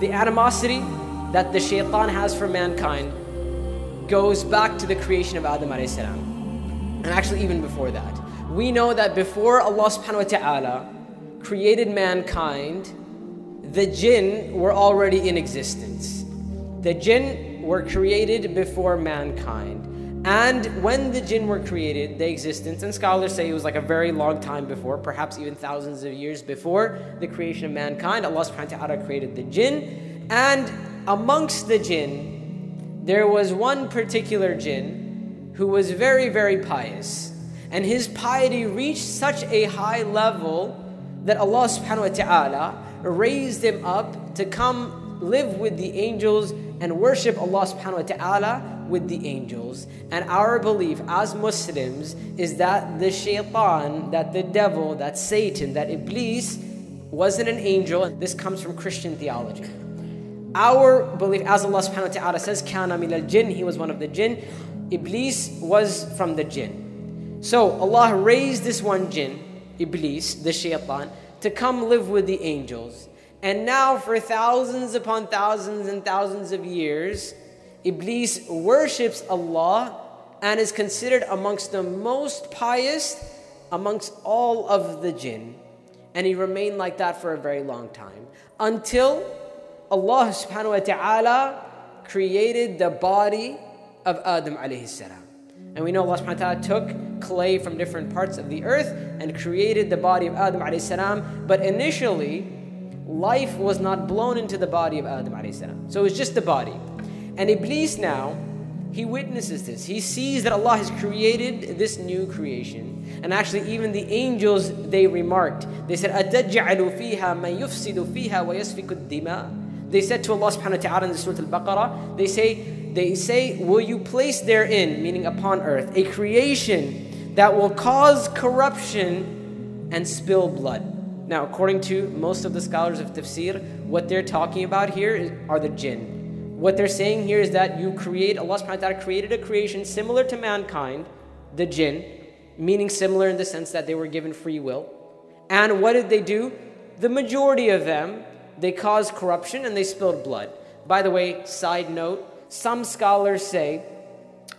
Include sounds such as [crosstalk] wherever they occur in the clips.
the animosity that the shaitan has for mankind goes back to the creation of Adam salam. And actually even before that. We know that before Allah subhanahu wa ta'ala created mankind, the jinn were already in existence. The jinn were created before mankind. And when the jinn were created, the existence, and scholars say it was like a very long time before, perhaps even thousands of years before the creation of mankind, Allah subhanahu wa ta'ala created the jinn. And amongst the jinn, there was one particular jinn who was very, very pious. And his piety reached such a high level that Allah subhanahu wa ta'ala raised him up to come live with the angels and worship Allah subhanahu wa ta'ala with the angels. And our belief as Muslims is that the shaitan, that the devil, that Satan, that Iblis wasn't an angel. And This comes from Christian theology. Our belief, as Allah subhanahu wa ta'ala says, Kana min al jinn, he was one of the jinn. Iblis was from the jinn. So Allah raised this one jinn, Iblis, the shaitan, to come live with the angels. And now, for thousands upon thousands and thousands of years, Iblis worships Allah and is considered amongst the most pious amongst all of the jinn. And he remained like that for a very long time until Allah subhanahu wa ta'ala created the body of Adam alayhi salam. And we know Allah subhanahu wa ta'ala took clay from different parts of the earth and created the body of Adam alayhi salam. But initially, life was not blown into the body of Adam alayhi salam. So it was just the body. And Iblis now, he witnesses this. He sees that Allah has created this new creation. And actually, even the angels, they remarked. They said, أَتَجْعَلُ فِيهَا مَن يُفْسِدُ فِيهَا وَيَسْفِكُ الدِّمَاء They said to Allah subhanahu wa ta'ala in the Surah Al-Baqarah, they say, they say, will you place therein, meaning upon earth, a creation that will cause corruption and spill blood? Now, according to most of the scholars of tafsir, what they're talking about here are the jinn. What they're saying here is that you create, Allah subhanahu wa ta'ala created a creation similar to mankind, the jinn, meaning similar in the sense that they were given free will. And what did they do? The majority of them, they caused corruption and they spilled blood. By the way, side note, some scholars say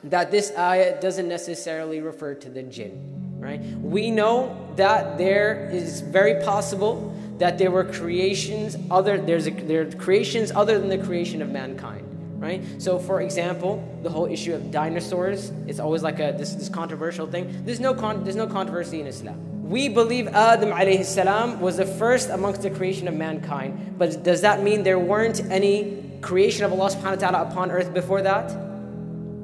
that this ayah doesn't necessarily refer to the jinn, right? We know that there is very possible that there were creations other there's a, there are creations other than the creation of mankind right? So for example the whole issue of dinosaurs it's always like a this, this controversial thing. There's no con, there's no controversy in islam. We believe adam alayhi salam was the first amongst the creation of mankind but does that mean there weren't any creation of allah subhanahu wa ta'ala upon earth before that?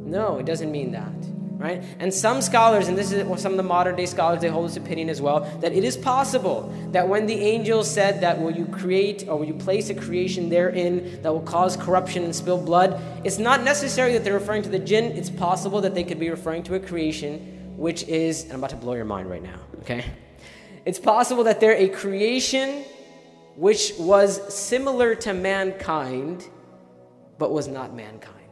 No it doesn't mean that right? And some scholars, and this is some of the modern day scholars, they hold this opinion as well, that it is possible that when the angels said that will you create or will you place a creation therein that will cause corruption and spill blood, it's not necessary that they're referring to the jinn. It's possible that they could be referring to a creation which is, and I'm about to blow your mind right now, okay? It's possible that they're a creation which was similar to mankind, but was not mankind.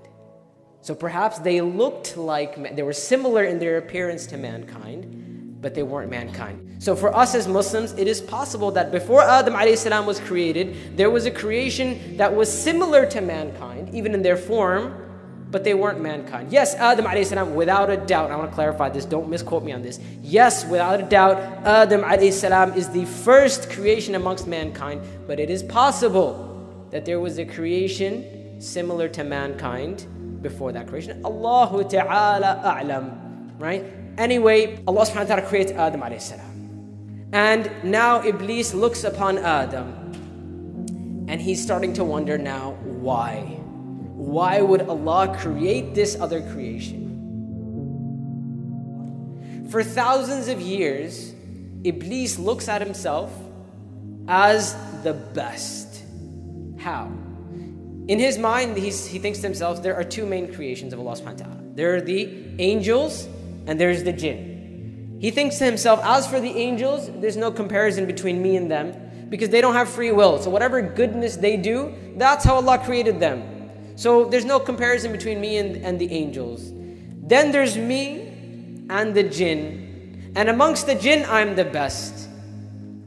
So perhaps they looked like, they were similar in their appearance to mankind, but they weren't mankind. So for us as Muslims, it is possible that before Adam salam was created, there was a creation that was similar to mankind, even in their form, but they weren't mankind. Yes, Adam salam, without a doubt, I want to clarify this, don't misquote me on this. Yes, without a doubt, Adam salam is the first creation amongst mankind, but it is possible that there was a creation similar to mankind before that creation. Allahu Ta'ala A'lam. Right? Anyway, Allah subhanahu wa ta'ala creates Adam alayhi salam. And now Iblis looks upon Adam and he's starting to wonder now why? Why would Allah create this other creation? For thousands of years, Iblis looks at himself as the best. How? In his mind, he's, he thinks to himself, there are two main creations of Allah subhanahu wa ta'ala. There are the angels and there's the jinn. He thinks to himself, as for the angels, there's no comparison between me and them because they don't have free will. So whatever goodness they do, that's how Allah created them. So there's no comparison between me and, and the angels. Then there's me and the jinn. And amongst the jinn, I'm the best.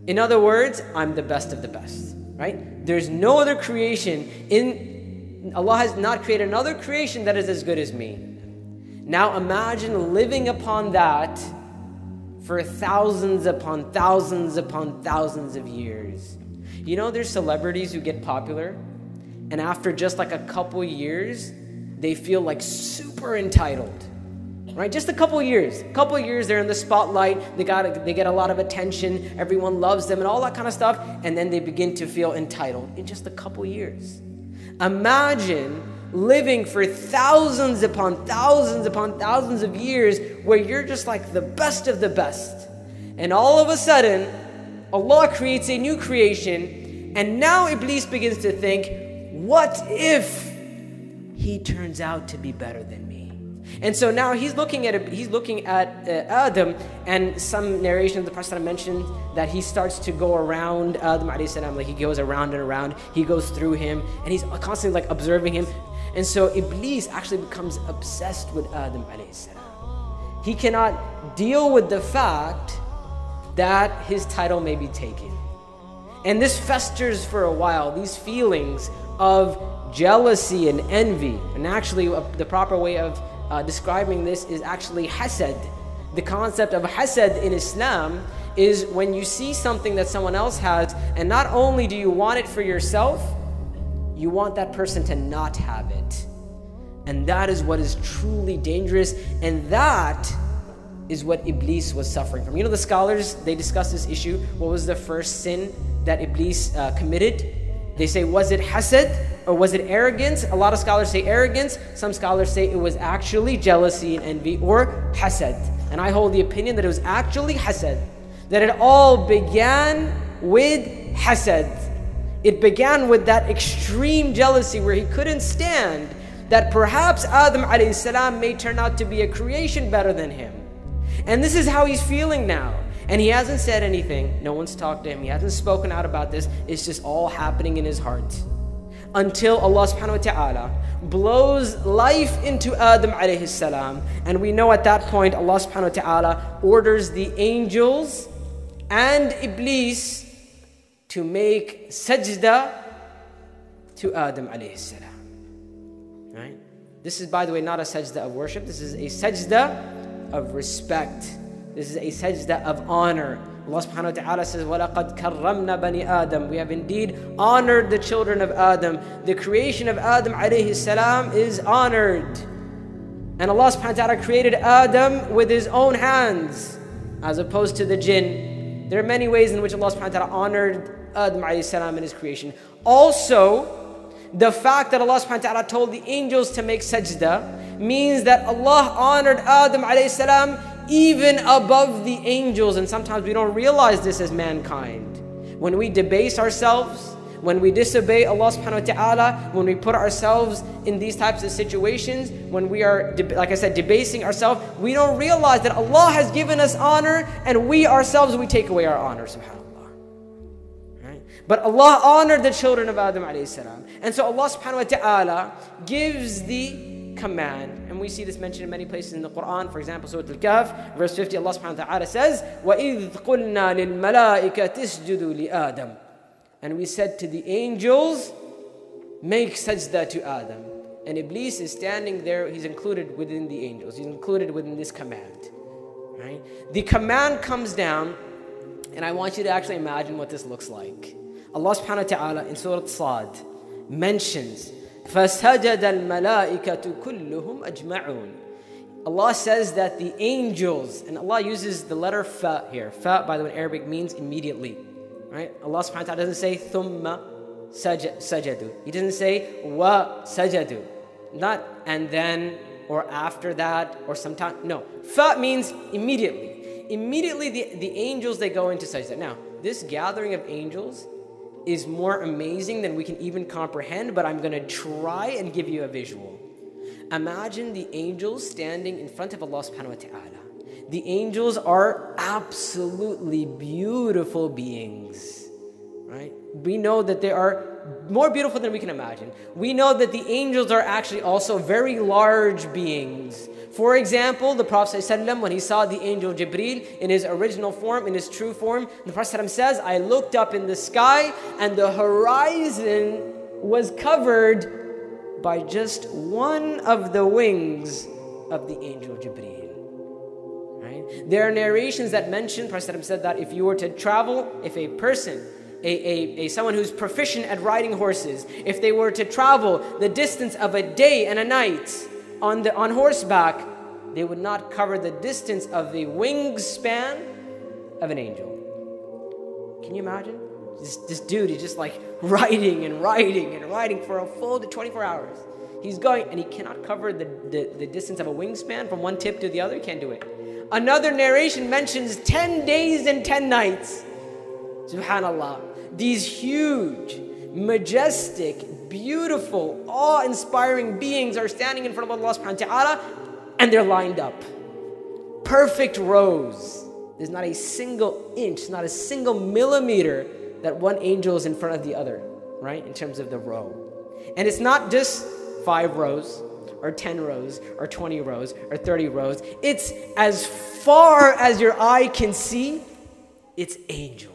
In other words, I'm the best of the best. right? There's no other creation in Allah has not created another creation that is as good as me. Now imagine living upon that for thousands upon thousands upon thousands of years. You know, there's celebrities who get popular, and after just like a couple years, they feel like super entitled right? Just a couple years. A couple years, they're in the spotlight. They got they get a lot of attention. Everyone loves them and all that kind of stuff. And then they begin to feel entitled in just a couple years. Imagine living for thousands upon thousands upon thousands of years where you're just like the best of the best. And all of a sudden, Allah creates a new creation, and now Iblis begins to think, what if he turns out to be better than? And so now he's looking at he's looking at uh, Adam, and some narration of the Prophet mentioned that he starts to go around Adam salam, like he goes around and around. He goes through him, and he's constantly like observing him. And so Iblis actually becomes obsessed with Adam salam. He cannot deal with the fact that his title may be taken. And this festers for a while, these feelings of jealousy and envy. And actually, uh, the proper way of uh, describing this is actually hasad. The concept of hasad in Islam is when you see something that someone else has, and not only do you want it for yourself, you want that person to not have it. And that is what is truly dangerous, and that is what Iblis was suffering from. You know, the scholars, they discuss this issue. What was the first sin that Iblis uh, committed? They say, was it hasad or was it arrogance? A lot of scholars say arrogance. Some scholars say it was actually jealousy and envy or hasad. And I hold the opinion that it was actually hasad. That it all began with hasad. It began with that extreme jealousy where he couldn't stand that perhaps Adam salam may turn out to be a creation better than him. And this is how he's feeling now. And he hasn't said anything. No one's talked to him. He hasn't spoken out about this. It's just all happening in his heart. Until Allah subhanahu wa ta'ala blows life into Adam alayhi salam. And we know at that point Allah subhanahu wa ta'ala orders the angels and Iblis to make sajda to Adam alayhi salam. Right? This is, by the way, not a sajda of worship. This is a sajda of respect this is a sajda of honor. Allah subhanahu wa ta'ala says, وَلَقَدْ كَرَّمْنَا بَنِي Adam. We have indeed honored the children of Adam. The creation of Adam alayhi salam is honored. And Allah subhanahu wa ta'ala created Adam with his own hands, as opposed to the jinn. There are many ways in which Allah subhanahu wa ta'ala honored Adam alayhi salam in his creation. Also, the fact that Allah subhanahu wa ta'ala told the angels to make sajda means that Allah honored Adam alayhi salam even above the angels. And sometimes we don't realize this as mankind. When we debase ourselves, when we disobey Allah subhanahu wa ta'ala, when we put ourselves in these types of situations, when we are, like I said, debasing ourselves, we don't realize that Allah has given us honor and we ourselves, we take away our honor, subhanAllah. Right? But Allah honored the children of Adam alayhi salam. And so Allah subhanahu wa ta'ala gives the command And we see this mentioned in many places in the Quran. For example, Surah Al-Kahf, verse 50, Allah subhanahu wa ta'ala says, وَإِذْ قُلْنَا لِلْمَلَائِكَةِ اسْجُدُوا لِآدَمَ And we said to the angels, make sajda to Adam. And Iblis is standing there, he's included within the angels. He's included within this command. Right? The command comes down, and I want you to actually imagine what this looks like. Allah subhanahu wa ta'ala in Surah Sad mentions فَسَجَدَ الْمَلَائِكَةُ كُلُّهُمْ أَجْمَعُونَ Allah says that the angels, and Allah uses the letter fa here. Fa, by the way, in Arabic means immediately. Right? Allah subhanahu wa ta'ala doesn't say thumma sajadu. He doesn't say wa sajadu. Not and then or after that or sometime. No. Fa means immediately. Immediately the, the angels they go into sajda. Now, this gathering of angels is more amazing than we can even comprehend, but I'm going to try and give you a visual. Imagine the angels standing in front of Allah subhanahu wa ta'ala. The angels are absolutely beautiful beings, right? We know that they are more beautiful than we can imagine. We know that the angels are actually also very large beings, For example, the Prophet ﷺ, when he saw the angel Jibreel in his original form, in his true form, the Prophet ﷺ says, I looked up in the sky and the horizon was covered by just one of the wings of the angel Jibreel. Right? There are narrations that mention, Prophet ﷺ said that if you were to travel, if a person a, a, a, someone who's proficient at riding horses, if they were to travel the distance of a day and a night, on, the, on horseback, they would not cover the distance of the wingspan of an angel. Can you imagine? This, this dude is just like [laughs] riding and riding and riding for a full 24 hours. He's going and he cannot cover the, the, the distance of a wingspan from one tip to the other. He can't do it. Another narration mentions 10 days and 10 nights. Subhanallah. These huge, majestic, beautiful, awe inspiring beings are standing in front of Allah subhanahu wa ta'ala and they're lined up. Perfect rows. There's not a single inch, not a single millimeter that one angel is in front of the other, right? In terms of the row. And it's not just five rows or 10 rows or 20 rows or 30 rows. It's as far as your eye can see, it's angels.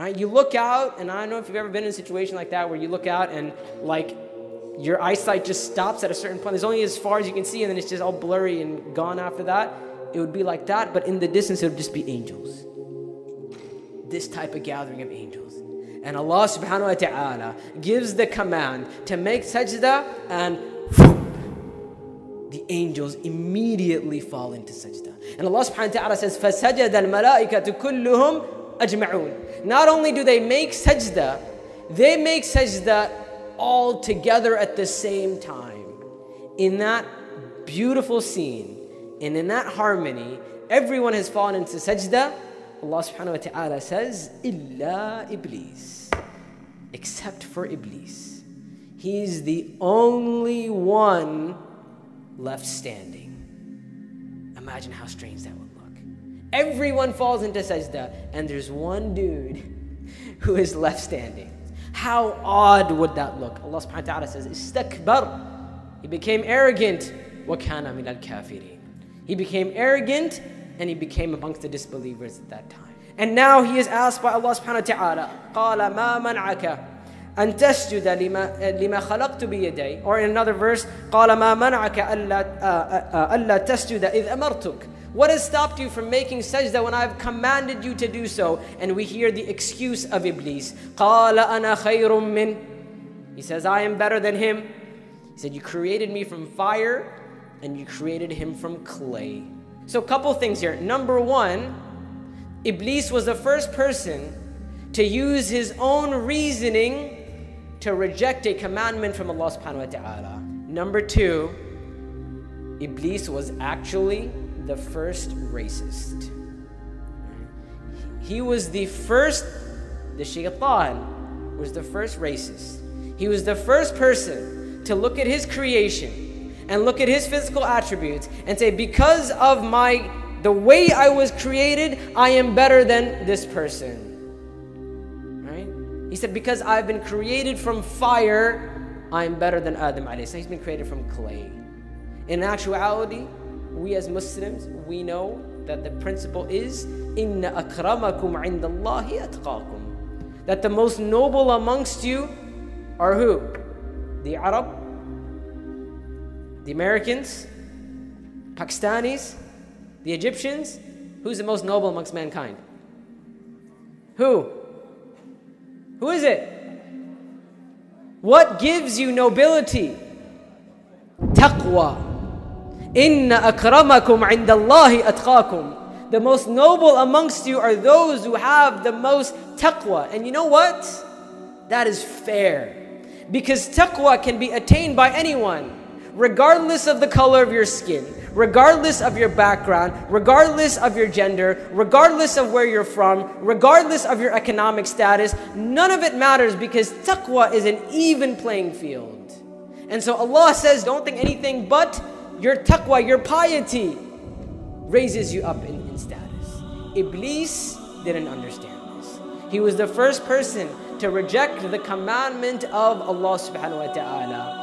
Right? You look out, and I don't know if you've ever been in a situation like that where you look out and like your eyesight just stops at a certain point. There's only as far as you can see, and then it's just all blurry and gone after that. It would be like that, but in the distance, it would just be angels. This type of gathering of angels. And Allah subhanahu wa ta'ala gives the command to make sajda, and the angels immediately fall into sajda. And Allah subhanahu wa ta'ala says, فَسَجَدَ الْمَلَائِكَةُ كُلُّهُمْ ajma'un. Not only do they make sajda, they make sajda all together at the same time. In that beautiful scene and in that harmony, everyone has fallen into sajda. Allah subhanahu wa ta'ala says, Illa Iblis. Except for Iblis. He's the only one left standing. Imagine how strange that would Everyone falls into sajda, and there's one dude [laughs] who is left standing. How odd would that look? Allah subhanahu wa ta'ala says, Istakbar. He became arrogant. وَكَانَ مِنَ الْكَافِرِينَ He became arrogant and he became amongst the disbelievers at that time. And now he is asked by Allah subhanahu wa ta'ala, قَالَ مَا مَنْعَكَ أن تسجد لما لما خلقت بيدي or in another verse قال ما منعك ألا ألا تسجد إذ أمرتك what has stopped you from making sajda when I've commanded you to do so? And we hear the excuse of Iblis. قَالَ أَنَا خَيْرٌ مِّن He says, I am better than him. He said, You created me from fire and you created him from clay. So, a couple things here. Number one, Iblis was the first person to use his own reasoning to reject a commandment from Allah subhanahu wa ta'ala. Number two, Iblis was actually the first racist. He was the first, the shaitan was the first racist. He was the first person to look at his creation and look at his physical attributes and say, because of my the way I was created, I am better than this person. Right? He said, because I've been created from fire, I am better than Adam. So he's been created from clay. In actuality, we as Muslims, we know that the principle is akramakum indallahi atqakum. That the most noble amongst you are who? The Arab, the Americans, Pakistanis, the Egyptians. Who's the most noble amongst mankind? Who? Who is it? What gives you nobility? Taqwa. Inna akramakum indallahi atqakum. The most noble amongst you are those who have the most taqwa. And you know what? That is fair. Because taqwa can be attained by anyone, regardless of the color of your skin, regardless of your background, regardless of your gender, regardless of where you're from, regardless of your economic status. None of it matters because taqwa is an even playing field. And so Allah says, don't think anything but your taqwa, your piety raises you up in, in status. Iblis didn't understand this. He was the first person to reject the commandment of Allah subhanahu wa ta'ala